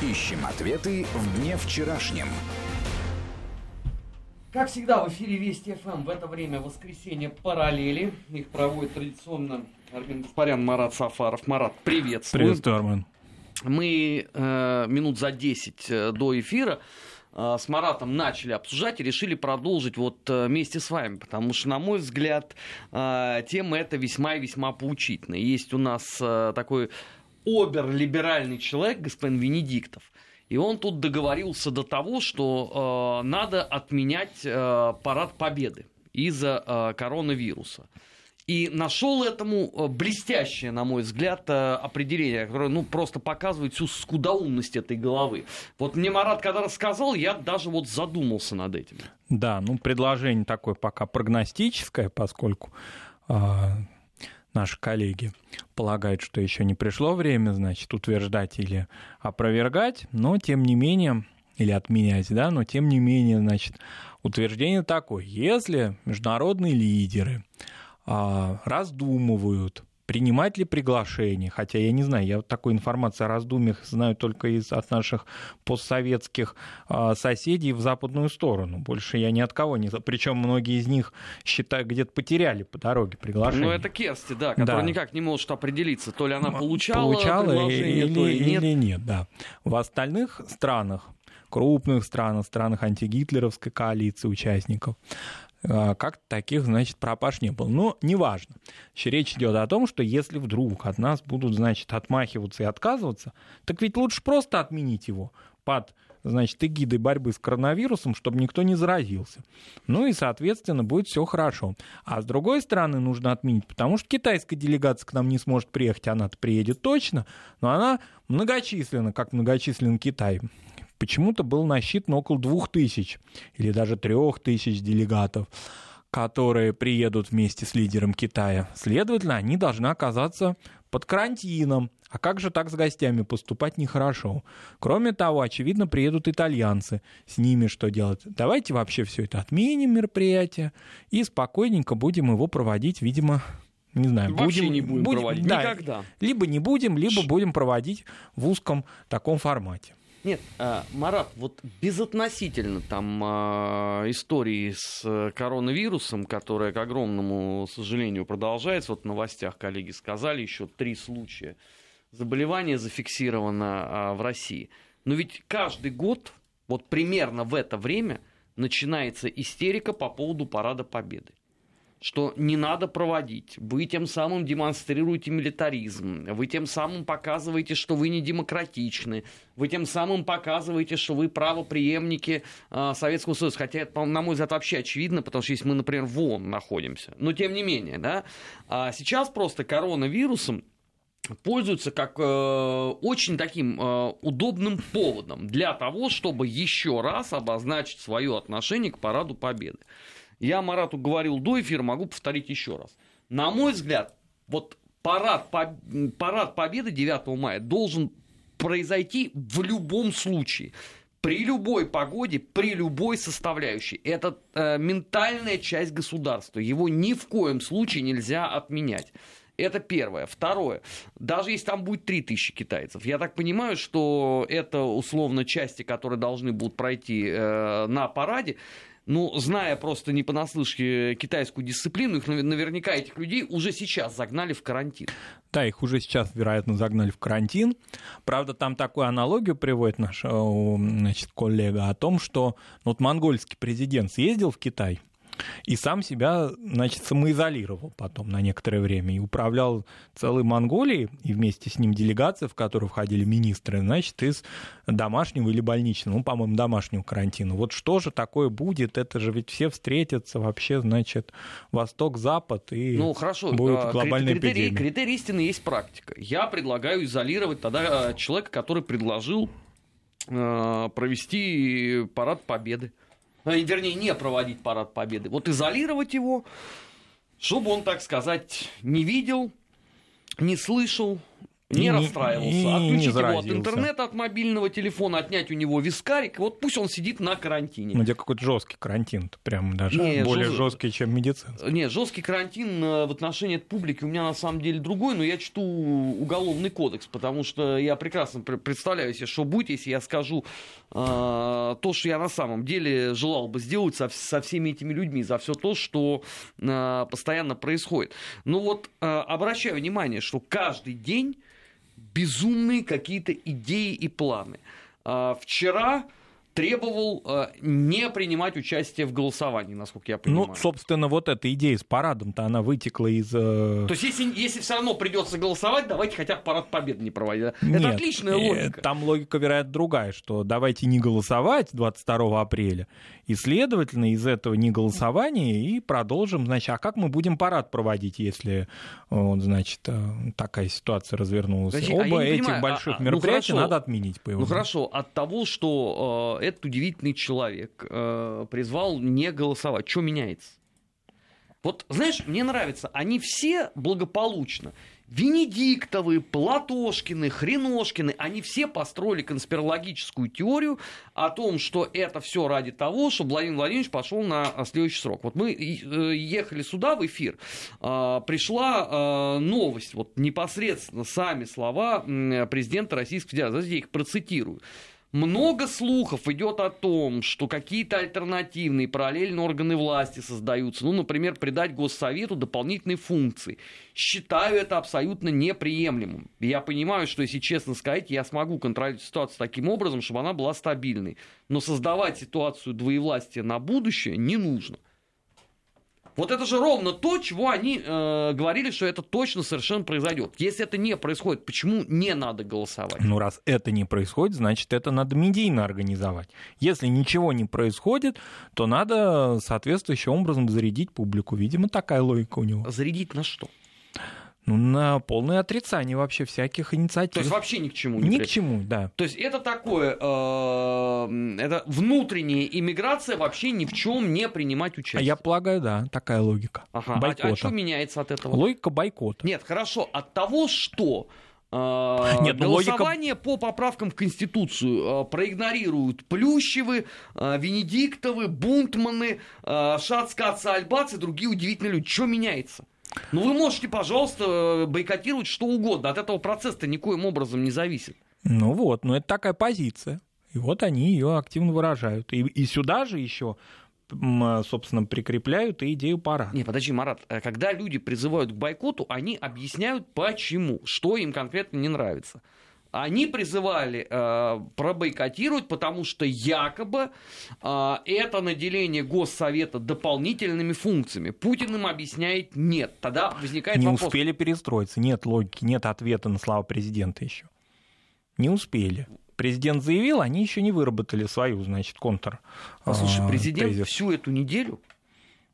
Ищем ответы в дне вчерашнем. Как всегда, в эфире Вести ФМ в это время воскресенье параллели. Их проводит традиционно Армен Гаспарян, Марат Сафаров. Марат, приветствую. Приветствую, Армен. Мы э, минут за 10 э, до эфира э, с Маратом начали обсуждать и решили продолжить вот э, вместе с вами, потому что, на мой взгляд, э, тема эта весьма и весьма поучительная. Есть у нас э, такой обер-либеральный человек, господин Венедиктов, и он тут договорился до того, что э, надо отменять э, парад Победы из-за э, коронавируса. И нашел этому э, блестящее, на мой взгляд, э, определение, которое ну, просто показывает всю скудоумность этой головы. Вот мне Марат когда рассказал, я даже вот задумался над этим. Да, ну предложение такое пока прогностическое, поскольку э, наши коллеги полагают, что еще не пришло время, значит, утверждать или опровергать, но тем не менее, или отменять, да, но тем не менее, значит, утверждение такое, если международные лидеры а, раздумывают, принимать ли приглашение, хотя я не знаю, я вот такой информации о раздумьях знаю только из, от наших постсоветских а, соседей в западную сторону. Больше я ни от кого не... Причем многие из них, считаю, где-то потеряли по дороге приглашение. Ну, это Керсти, да, которая да. никак не может определиться, то ли она получала, получала приглашение, или, то ли нет. Или нет, да. В остальных странах крупных странах, странах антигитлеровской коалиции участников, как таких, значит, пропаж не было. Но неважно. Речь идет о том, что если вдруг от нас будут, значит, отмахиваться и отказываться, так ведь лучше просто отменить его под значит, эгидой борьбы с коронавирусом, чтобы никто не заразился. Ну и, соответственно, будет все хорошо. А с другой стороны, нужно отменить, потому что китайская делегация к нам не сможет приехать, она-то приедет точно, но она многочисленна, как многочислен Китай почему-то был насчитан около двух тысяч или даже трех тысяч делегатов, которые приедут вместе с лидером Китая. Следовательно, они должны оказаться под карантином. А как же так с гостями поступать нехорошо? Кроме того, очевидно, приедут итальянцы. С ними что делать? Давайте вообще все это отменим мероприятие и спокойненько будем его проводить, видимо, не знаю, Вообще будем, не будем, будем проводить, да, никогда. Либо не будем, либо будем проводить в узком таком формате. Нет, а, Марат, вот безотносительно там а, истории с э, коронавирусом, которая, к огромному сожалению, продолжается, вот в новостях коллеги сказали, еще три случая заболевания зафиксировано а, в России. Но ведь каждый год, вот примерно в это время, начинается истерика по поводу Парада Победы что не надо проводить. Вы тем самым демонстрируете милитаризм, вы тем самым показываете, что вы не демократичны, вы тем самым показываете, что вы правоприемники э, Советского Союза. Хотя это, на мой взгляд, вообще очевидно, потому что если мы, например, в ООН находимся. Но тем не менее, да, а сейчас просто коронавирусом пользуются как э, очень таким э, удобным поводом для того, чтобы еще раз обозначить свое отношение к Параду Победы. Я Марату говорил до эфира, могу повторить еще раз. На мой взгляд, вот парад, парад Победы 9 мая должен произойти в любом случае. При любой погоде, при любой составляющей. Это э, ментальная часть государства. Его ни в коем случае нельзя отменять. Это первое. Второе. Даже если там будет 3000 китайцев, я так понимаю, что это условно части, которые должны будут пройти э, на параде, ну, зная просто не понаслышке китайскую дисциплину, их наверняка этих людей уже сейчас загнали в карантин. Да, их уже сейчас, вероятно, загнали в карантин. Правда, там такую аналогию приводит наш значит, коллега о том, что ну, вот монгольский президент съездил в Китай, и сам себя, значит, самоизолировал потом на некоторое время и управлял целой Монголией, и вместе с ним делегация, в которую входили министры, значит, из домашнего или больничного, ну, по-моему, домашнего карантина. Вот что же такое будет? Это же ведь все встретятся вообще, значит, Восток-Запад, и ну, хорошо. будет а, глобальная критерий, эпидемия. Критерий истины есть практика. Я предлагаю изолировать тогда а, человека, который предложил э, провести парад победы. Ну, вернее, не проводить парад победы. Вот изолировать его, чтобы он, так сказать, не видел, не слышал, не И расстраивался. и Отключить не его от интернета, от мобильного телефона, отнять у него вискарик. Вот пусть он сидит на карантине. Ну, где какой-то жесткий карантин, прям даже Не, более жёст- жесткий, чем медицинский. Нет, жесткий карантин э, в отношении от публики у меня на самом деле другой, но я чту уголовный кодекс, потому что я прекрасно пр- представляю себе, что будет, если я скажу э, то, что я на самом деле желал бы сделать со, со всеми этими людьми, за все то, что э, постоянно происходит. Ну вот, э, обращаю внимание, что каждый день безумные какие-то идеи и планы. А, Вчера требовал э, не принимать участие в голосовании, насколько я понимаю. Ну, собственно, вот эта идея с парадом-то, она вытекла из... э, То есть, если, если все равно придется голосовать, давайте хотя бы парад победы не проводить. Это Нет, отличная э, логика. Там логика, вероятно, другая, что давайте не голосовать 22 апреля, и, следовательно, из этого не голосования и продолжим, значит, а как мы будем парад проводить, если, э, вот, значит, э, такая ситуация развернулась? А я Оба не этих понимаю, больших а- а, ну мероприятия хорошо. надо отменить, по его Ну мнению. хорошо, от того, что э, этот удивительный человек э, призвал не голосовать, что меняется? Вот, знаешь, мне нравится, они все благополучно. Венедиктовы, Платошкины, Хреношкины, они все построили конспирологическую теорию о том, что это все ради того, чтобы Владимир Владимирович пошел на а, следующий срок. Вот мы э, ехали сюда в эфир, а, пришла новость, вот непосредственно сами слова президента Российской Федерации, я их процитирую. Много слухов идет о том, что какие-то альтернативные параллельные органы власти создаются. Ну, например, придать Госсовету дополнительные функции. Считаю это абсолютно неприемлемым. Я понимаю, что, если честно сказать, я смогу контролировать ситуацию таким образом, чтобы она была стабильной. Но создавать ситуацию двоевластия на будущее не нужно. Вот это же ровно то, чего они э, говорили, что это точно совершенно произойдет. Если это не происходит, почему не надо голосовать? Ну, раз это не происходит, значит, это надо медийно организовать. Если ничего не происходит, то надо соответствующим образом зарядить публику. Видимо, такая логика у него. Зарядить на что? Ну, на полное отрицание вообще всяких инициатив. То есть вообще ни к чему не Ни к чему, да. То есть это такое, э, это внутренняя иммиграция вообще ни в чем не принимать А участие. я полагаю, да, такая логика. Ага. А- Бойкота. А, что меняется от этого? Логика бойкота. Нет, хорошо, от того, что э, Нет, ну, логика- голосование по поправкам в Конституцию э, проигнорируют Плющевы, э, Венедиктовы, Бунтманы, Шац, Кац, Альбац и другие удивительные люди. Что меняется? Ну, вы можете, пожалуйста, бойкотировать что угодно. От этого процесса никоим образом не зависит. Ну вот, ну это такая позиция. И вот они ее активно выражают. И, и сюда же еще, м, собственно, прикрепляют и идею парада. Не, подожди, Марат, э, когда люди призывают к бойкоту, они объясняют почему, что им конкретно не нравится. Они призывали э, пробойкотировать, потому что якобы э, это наделение Госсовета дополнительными функциями. Путин им объясняет нет. Тогда возникает Не вопрос. успели перестроиться, нет логики, нет ответа на слова президента еще. Не успели. Президент заявил, они еще не выработали свою, значит, контр. Послушай, а, президент тезис. всю эту неделю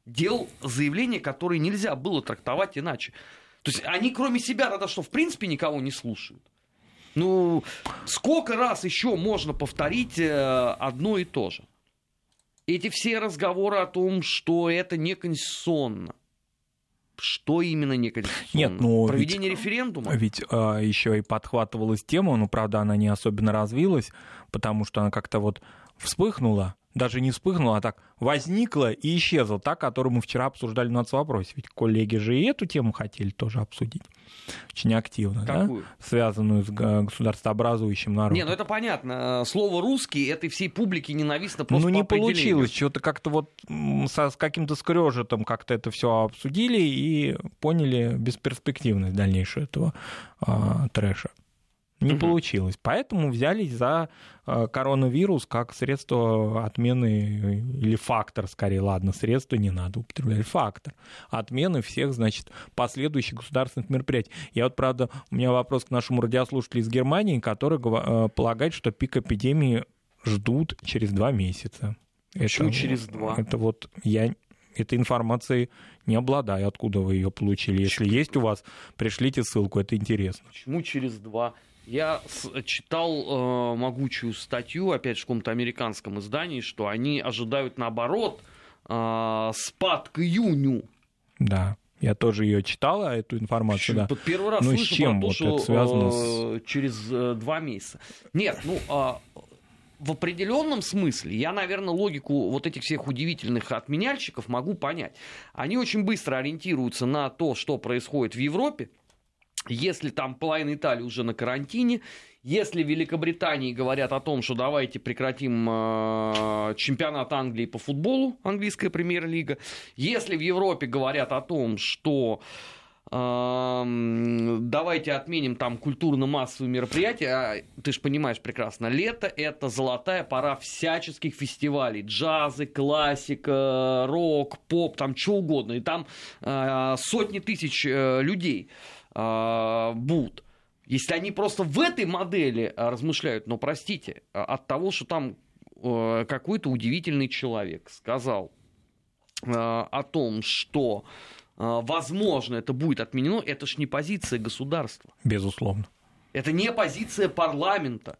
делал заявления, которые нельзя было трактовать иначе. То есть они кроме себя тогда что, в принципе, никого не слушают? Ну, сколько раз еще можно повторить э, одно и то же? Эти все разговоры о том, что это неконституционно. Что именно неконституционно? Нет, ну, Проведение ведь- референдума? Ведь еще и подхватывалась тема, но, правда, она не особенно развилась, потому что она как-то вот вспыхнула, даже не вспыхнула, а так возникла и исчезла, та, которую мы вчера обсуждали на вопросе. Ведь коллеги же и эту тему хотели тоже обсудить очень активно, да? Какую? связанную с государствообразующим народом. Не, ну это понятно. Слово русский этой всей публике ненавистно просто ну, не по получилось. Что-то как-то вот со, с каким-то скрежетом как-то это все обсудили и поняли бесперспективность дальнейшего этого а, трэша. Не Мгм. получилось. Поэтому взялись за а, коронавирус как средство отмены или фактор, скорее, ладно, средство не надо употреблять, фактор отмены всех, значит, последующих государственных мероприятий. Я вот, правда, у меня вопрос к нашему радиослушателю из Германии, который э, полагает, что пик эпидемии ждут через два месяца. Почему Это- через два? Это вот я этой информацией не обладаю. Откуда вы ее получили? Если есть у вас, пришлите ссылку, это интересно. Почему через два? Я с- читал э, могучую статью, опять же, в каком-то американском издании, что они ожидают наоборот э, спад к июню. Да. Я тоже ее читал, эту информацию, да. Первый раз ну, слышу с чем про то, вот что это связано э, через э, два месяца. Нет, ну, а, в определенном смысле я, наверное, логику вот этих всех удивительных отменяльщиков могу понять. Они очень быстро ориентируются на то, что происходит в Европе. Если там половина Италии уже на карантине, если в Великобритании говорят о том, что давайте прекратим э, чемпионат Англии по футболу, английская премьер-лига, если в Европе говорят о том, что давайте отменим там культурно-массовые мероприятия. А, ты же понимаешь прекрасно, лето — это золотая пора всяческих фестивалей. Джазы, классика, рок, поп, там что угодно. И там э, сотни тысяч э, людей э, будут. Если они просто в этой модели размышляют, но простите, от того, что там какой-то удивительный человек сказал о том, что а, возможно, это будет отменено, это ж не позиция государства. Безусловно. Это не позиция парламента.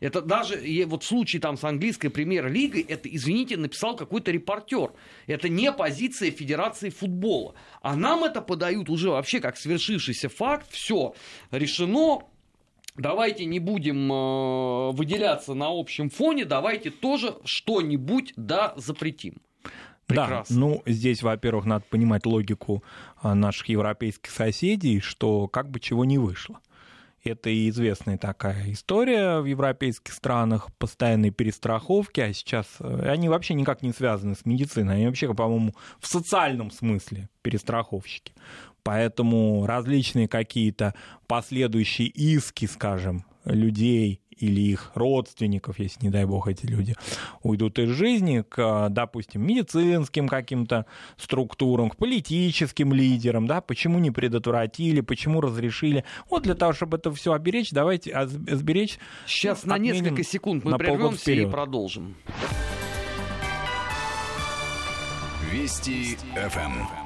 Это даже вот в случае там с английской премьер-лигой, это, извините, написал какой-то репортер. Это не позиция Федерации футбола. А нам это подают уже вообще как свершившийся факт. Все решено. Давайте не будем э, выделяться на общем фоне. Давайте тоже что-нибудь да запретим. Прекрасно. Да, ну здесь, во-первых, надо понимать логику а, наших европейских соседей, что как бы чего не вышло. Это и известная такая история в европейских странах, постоянные перестраховки, а сейчас э, они вообще никак не связаны с медициной, они вообще, по-моему, в социальном смысле перестраховщики. Поэтому различные какие-то последующие иски, скажем, людей или их родственников, если, не дай бог, эти люди уйдут из жизни, к, допустим, медицинским каким-то структурам, к политическим лидерам, да, почему не предотвратили, почему разрешили. Вот для того, чтобы это все оберечь, давайте сберечь. Сейчас на несколько секунд мы прервемся и продолжим. Вести ФМ.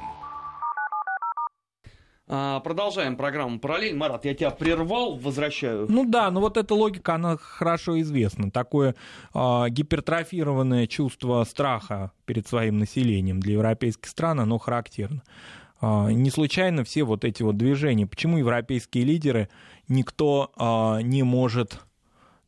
А, продолжаем программу «Параллель». Марат, я тебя прервал, возвращаю. Ну да, но вот эта логика, она хорошо известна. Такое э, гипертрофированное чувство страха перед своим населением для европейских стран, оно характерно. Э, не случайно все вот эти вот движения. Почему европейские лидеры никто э, не может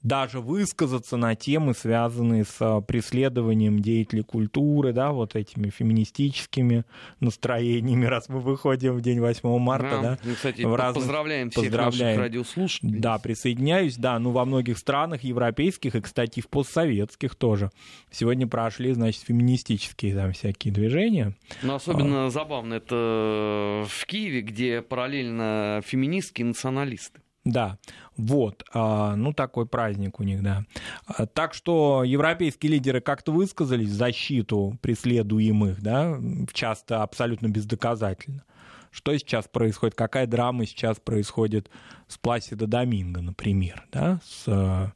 даже высказаться на темы, связанные с а, преследованием деятелей культуры, да, вот этими феминистическими настроениями, раз мы выходим в день 8 марта, да. да ну, кстати, в разных... поздравляем всех поздравляем. наших радиослушателей. Да, присоединяюсь, да, ну во многих странах европейских и, кстати, в постсоветских тоже. Сегодня прошли, значит, феминистические там всякие движения. Ну, особенно а... забавно это в Киеве, где параллельно феминистские националисты. Да, вот, а, ну такой праздник у них, да. А, так что европейские лидеры как-то высказались в защиту преследуемых, да, часто абсолютно бездоказательно. Что сейчас происходит, какая драма сейчас происходит с Пласидо Доминго, например, да, с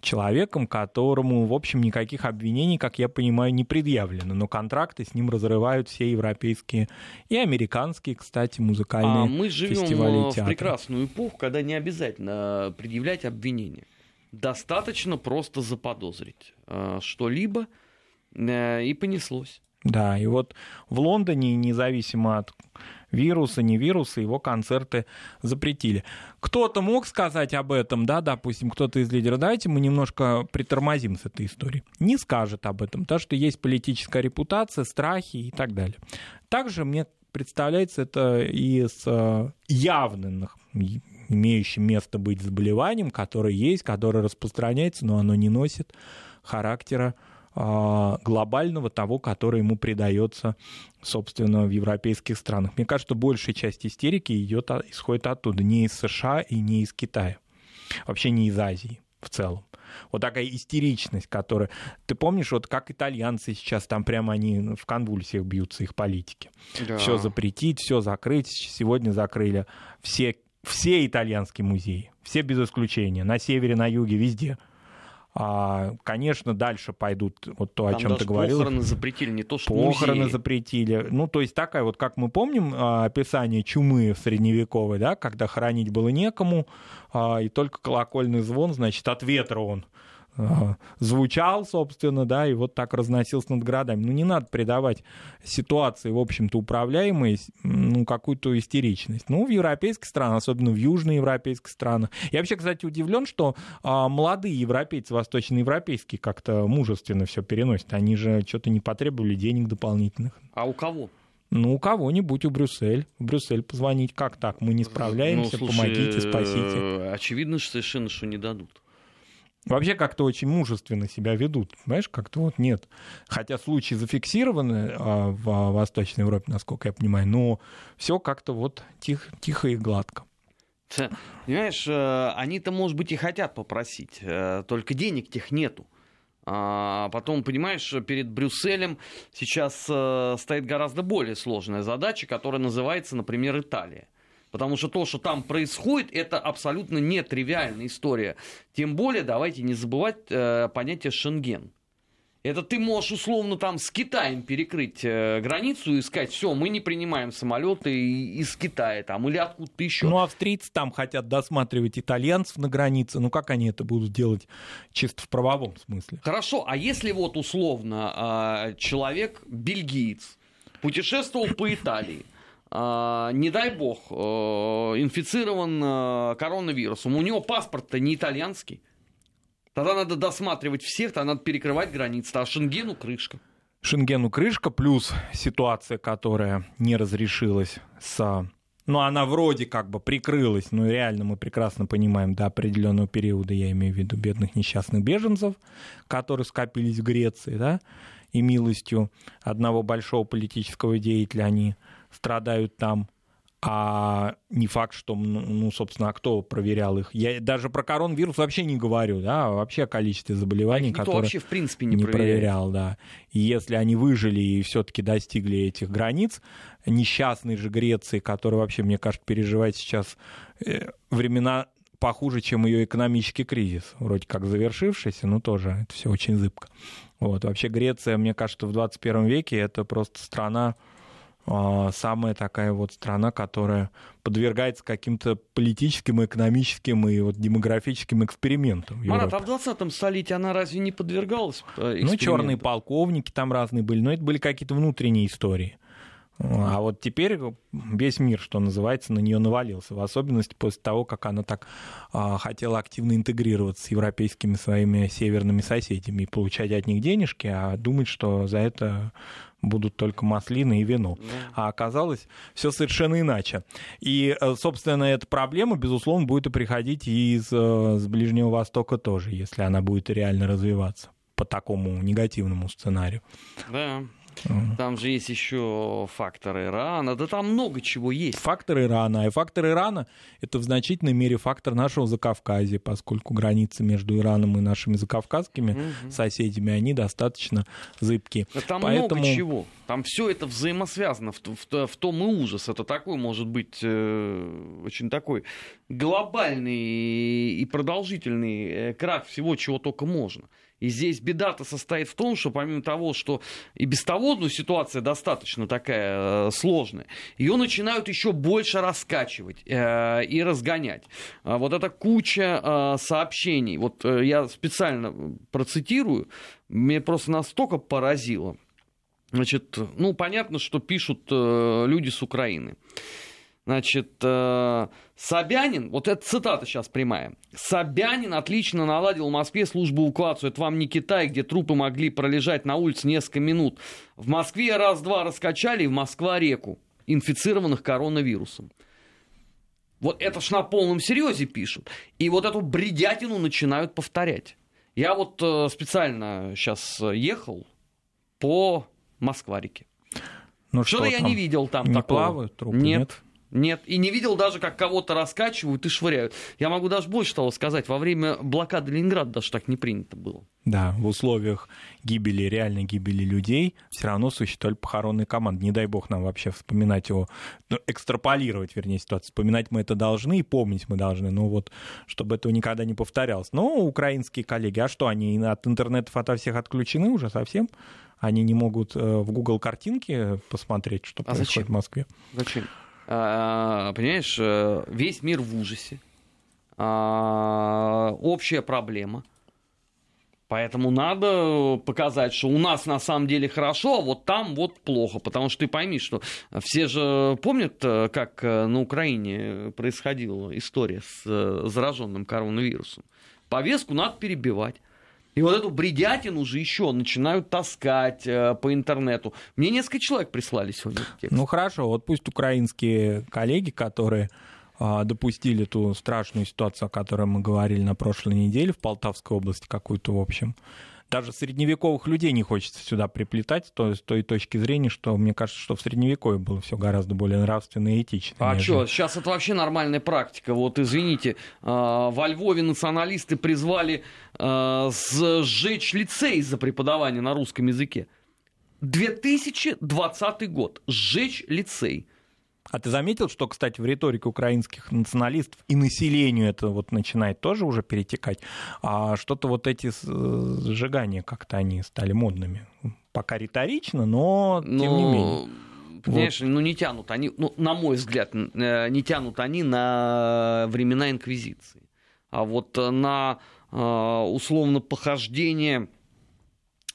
человеком, которому, в общем, никаких обвинений, как я понимаю, не предъявлено, но контракты с ним разрывают все европейские и американские, кстати, музыкальные а мы живем фестивали в прекрасную эпоху, когда не обязательно предъявлять обвинения. Достаточно просто заподозрить э, что-либо, э, и понеслось. Да, и вот в Лондоне, независимо от вируса, не вируса, его концерты запретили. Кто-то мог сказать об этом, да, допустим, кто-то из лидеров, давайте мы немножко притормозим с этой историей. Не скажет об этом, потому что есть политическая репутация, страхи и так далее. Также мне представляется это и с э, явных имеющим место быть заболеванием, которое есть, которое распространяется, но оно не носит характера глобального того, который ему придается, собственно, в европейских странах. Мне кажется, большая часть истерики идет, исходит оттуда, не из США и не из Китая, вообще не из Азии в целом. Вот такая истеричность, которая... Ты помнишь, вот как итальянцы сейчас, там прямо они в конвульсиях бьются, их политики. Да. Все запретить, все закрыть. Сегодня закрыли все, все итальянские музеи, все без исключения, на севере, на юге, везде – а, конечно, дальше пойдут вот то, Там о чем ты говорил. Похороны запретили, не то что Похороны музеи. запретили. Ну, то есть такая вот, как мы помним, а, описание чумы в средневековой, да, когда хоронить было некому, а, и только колокольный звон, значит, от ветра он звучал, собственно, да, и вот так разносился над городами. Ну, не надо придавать ситуации, в общем-то, управляемой, ну, какую-то истеричность. Ну, в европейских странах, особенно в южноевропейских странах. Я вообще, кстати, удивлен, что а, молодые европейцы, восточноевропейские, как-то мужественно все переносят. Они же что-то не потребовали денег дополнительных. А у кого? Ну, у кого-нибудь, у Брюссель. В Брюссель позвонить. Как так? Мы не справляемся, ну, слушай, помогите, спасите. Очевидно что совершенно, что не дадут вообще как-то очень мужественно себя ведут. Понимаешь, как-то вот нет. Хотя случаи зафиксированы а, в Восточной Европе, насколько я понимаю, но все как-то вот тихо, тихо и гладко. Понимаешь, э, они-то, может быть, и хотят попросить, э, только денег тех нету. А потом, понимаешь, перед Брюсселем сейчас э, стоит гораздо более сложная задача, которая называется, например, Италия. Потому что то, что там происходит, это абсолютно нетривиальная история. Тем более, давайте не забывать э, понятие Шенген. Это ты можешь условно там с Китаем перекрыть э, границу и сказать, все, мы не принимаем самолеты из Китая там или откуда-то еще. Ну, австрийцы там хотят досматривать итальянцев на границе. Ну, как они это будут делать чисто в правовом смысле? Хорошо, а если вот условно э, человек бельгиец путешествовал по Италии, не дай бог, э, инфицирован э, коронавирусом, у него паспорт-то не итальянский. Тогда надо досматривать всех, тогда надо перекрывать границы, а Шенгену крышка. Шенгену крышка, плюс ситуация, которая не разрешилась с... Ну, она вроде как бы прикрылась, но реально мы прекрасно понимаем, до определенного периода, я имею в виду бедных несчастных беженцев, которые скопились в Греции, да, и милостью одного большого политического деятеля они страдают там, а не факт, что, ну, собственно, а кто проверял их. Я даже про коронавирус вообще не говорю, да, а вообще о количестве заболеваний, а которые вообще, в принципе, не, не проверял, да. И если они выжили и все-таки достигли этих границ, несчастной же Греции, которая вообще, мне кажется, переживает сейчас э, времена похуже, чем ее экономический кризис, вроде как завершившийся, но тоже это все очень зыбко. Вот. Вообще Греция, мне кажется, в 21 веке это просто страна, самая такая вот страна, которая подвергается каким-то политическим, экономическим и вот демографическим экспериментам. Марат, а в 20-м столетии она разве не подвергалась Ну, черные полковники там разные были, но это были какие-то внутренние истории. А вот теперь весь мир, что называется, на нее навалился, в особенности после того, как она так а, хотела активно интегрироваться с европейскими своими северными соседями и получать от них денежки, а думать, что за это будут только маслины и вино. А оказалось все совершенно иначе. И, э, собственно, эта проблема, безусловно, будет и приходить и из э, с Ближнего Востока тоже, если она будет реально развиваться по такому негативному сценарию. Да. Там же есть еще факторы Ирана, да там много чего есть. Фактор Ирана. И фактор Ирана — это в значительной мере фактор нашего Закавказья, поскольку границы между Ираном и нашими закавказскими угу. соседями, они достаточно зыбкие. Да там Поэтому... много чего. Там все это взаимосвязано, в, в, в том и ужас. Это такой, может быть, э, очень такой глобальный и продолжительный э, крах всего, чего только можно. И здесь беда-то состоит в том, что помимо того, что и без того ну, ситуация достаточно такая э, сложная, ее начинают еще больше раскачивать э, и разгонять. А вот эта куча э, сообщений, вот э, я специально процитирую, мне просто настолько поразило. Значит, ну, понятно, что пишут э, люди с Украины. Значит, э, Собянин, вот эта цитата сейчас прямая. Собянин отлично наладил в Москве службу эвакуацию. Это вам не Китай, где трупы могли пролежать на улице несколько минут. В Москве раз-два раскачали, и в Москва-реку инфицированных коронавирусом. Вот это ж на полном серьезе пишут. И вот эту бредятину начинают повторять. Я вот э, специально сейчас ехал по Москва-реке. Ну, Что-то что я не видел там не такого. плавают трупы, нет. нет? Нет, и не видел даже, как кого-то раскачивают и швыряют. Я могу даже больше того сказать, во время блокады Ленинграда даже так не принято было. Да, в условиях гибели, реальной гибели людей, все равно существовали похоронные команды. Не дай бог нам вообще вспоминать его, ну, экстраполировать, вернее, ситуацию. Вспоминать мы это должны и помнить мы должны, но вот, чтобы этого никогда не повторялось. Но украинские коллеги, а что, они от интернетов ото всех отключены уже совсем? Они не могут э, в Google картинки посмотреть, что а происходит зачем? в Москве? Зачем? А, понимаешь, э, весь мир в ужасе, а, общая проблема. Поэтому надо показать, что у нас на самом деле хорошо, а вот там вот плохо. Потому что ты пойми, что все же помнят, э, как э, на Украине происходила история с э, зараженным коронавирусом. Повестку надо перебивать. И вот эту бредятину уже еще начинают таскать э, по интернету. Мне несколько человек прислали сегодня текст. Ну хорошо, вот пусть украинские коллеги, которые а, допустили ту страшную ситуацию, о которой мы говорили на прошлой неделе в Полтавской области какую-то, в общем. Даже средневековых людей не хочется сюда приплетать, то, с той точки зрения, что мне кажется, что в средневековье было все гораздо более нравственно и этично. А нежели... что, сейчас это вообще нормальная практика. Вот, извините, а, во Львове националисты призвали а, сжечь лицей за преподавание на русском языке. 2020 год. Сжечь лицей. А ты заметил, что, кстати, в риторике украинских националистов и населению это вот начинает тоже уже перетекать, а что-то вот эти сжигания как-то они стали модными. Пока риторично, но тем но... не менее. Понимаешь, вот. ну не тянут они, ну, на мой взгляд, э, не тянут они на времена инквизиции. А вот на э, условно похождение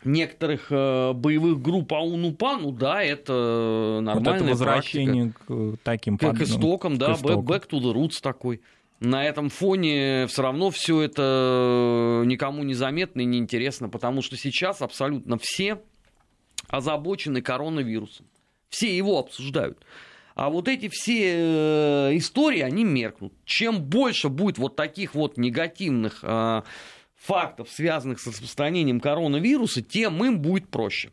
некоторых э, боевых групп АУН-УПА, ну да, это нормальное вот это возвращение практика. к таким К, к истокам, да, истокам. Back, back to the roots такой. На этом фоне все равно все это никому не заметно и неинтересно, потому что сейчас абсолютно все озабочены коронавирусом. Все его обсуждают. А вот эти все э, истории, они меркнут. Чем больше будет вот таких вот негативных э, фактов, связанных с распространением коронавируса, тем им будет проще.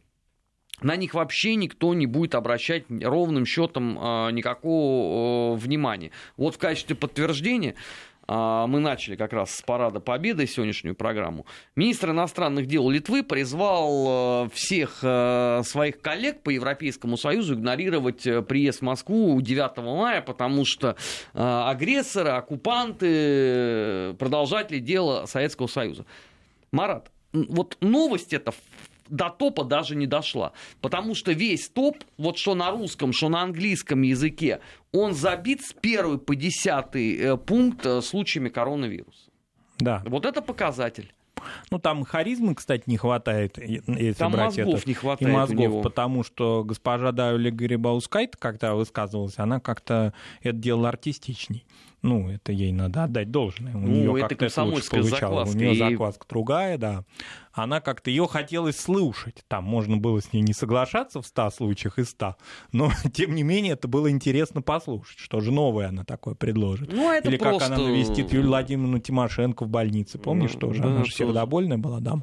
На них вообще никто не будет обращать ровным счетом э, никакого внимания. Вот в качестве подтверждения а, мы начали как раз с парада Победы сегодняшнюю программу, министр иностранных дел Литвы призвал э, всех э, своих коллег по Европейскому Союзу игнорировать э, приезд в Москву 9 мая, потому что агрессоры, оккупанты, продолжатели дела Советского Союза. Марат, вот новость эта до топа даже не дошла. Потому что весь топ, вот что на русском, что на английском языке, он забит с первый по десятый э, пункт э, случаями коронавируса. Да. Вот это показатель. Ну, там харизмы, кстати, не хватает, если там брать мозгов это. не хватает и мозгов, потому что госпожа Даули Гарибаускайт, когда высказывалась, она как-то это делала артистичней. Ну, это ей надо отдать должное. У ну, нее это комсомольская закваска. У нее закваска другая, да. Она как-то ее хотелось слушать. Там можно было с ней не соглашаться в 100 случаях из 100, но тем не менее это было интересно послушать, что же новое она такое предложит. Ну, это Или просто... как она навестит Юлию Владимировну Тимошенко в больнице. Помнишь, тоже? Да, она же сердобольная была дама.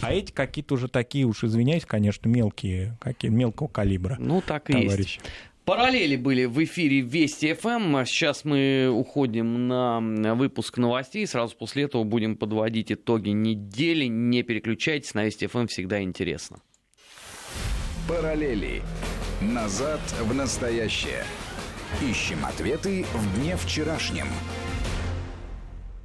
А эти какие-то уже такие, уж извиняюсь, конечно, мелкие, какие мелкого калибра. Ну, так и товарищи. есть. Параллели были в эфире Вести ФМ. Сейчас мы уходим на выпуск новостей. Сразу после этого будем подводить итоги недели. Не переключайтесь, на Вести ФМ всегда интересно. Параллели. Назад в настоящее. Ищем ответы в дне вчерашнем.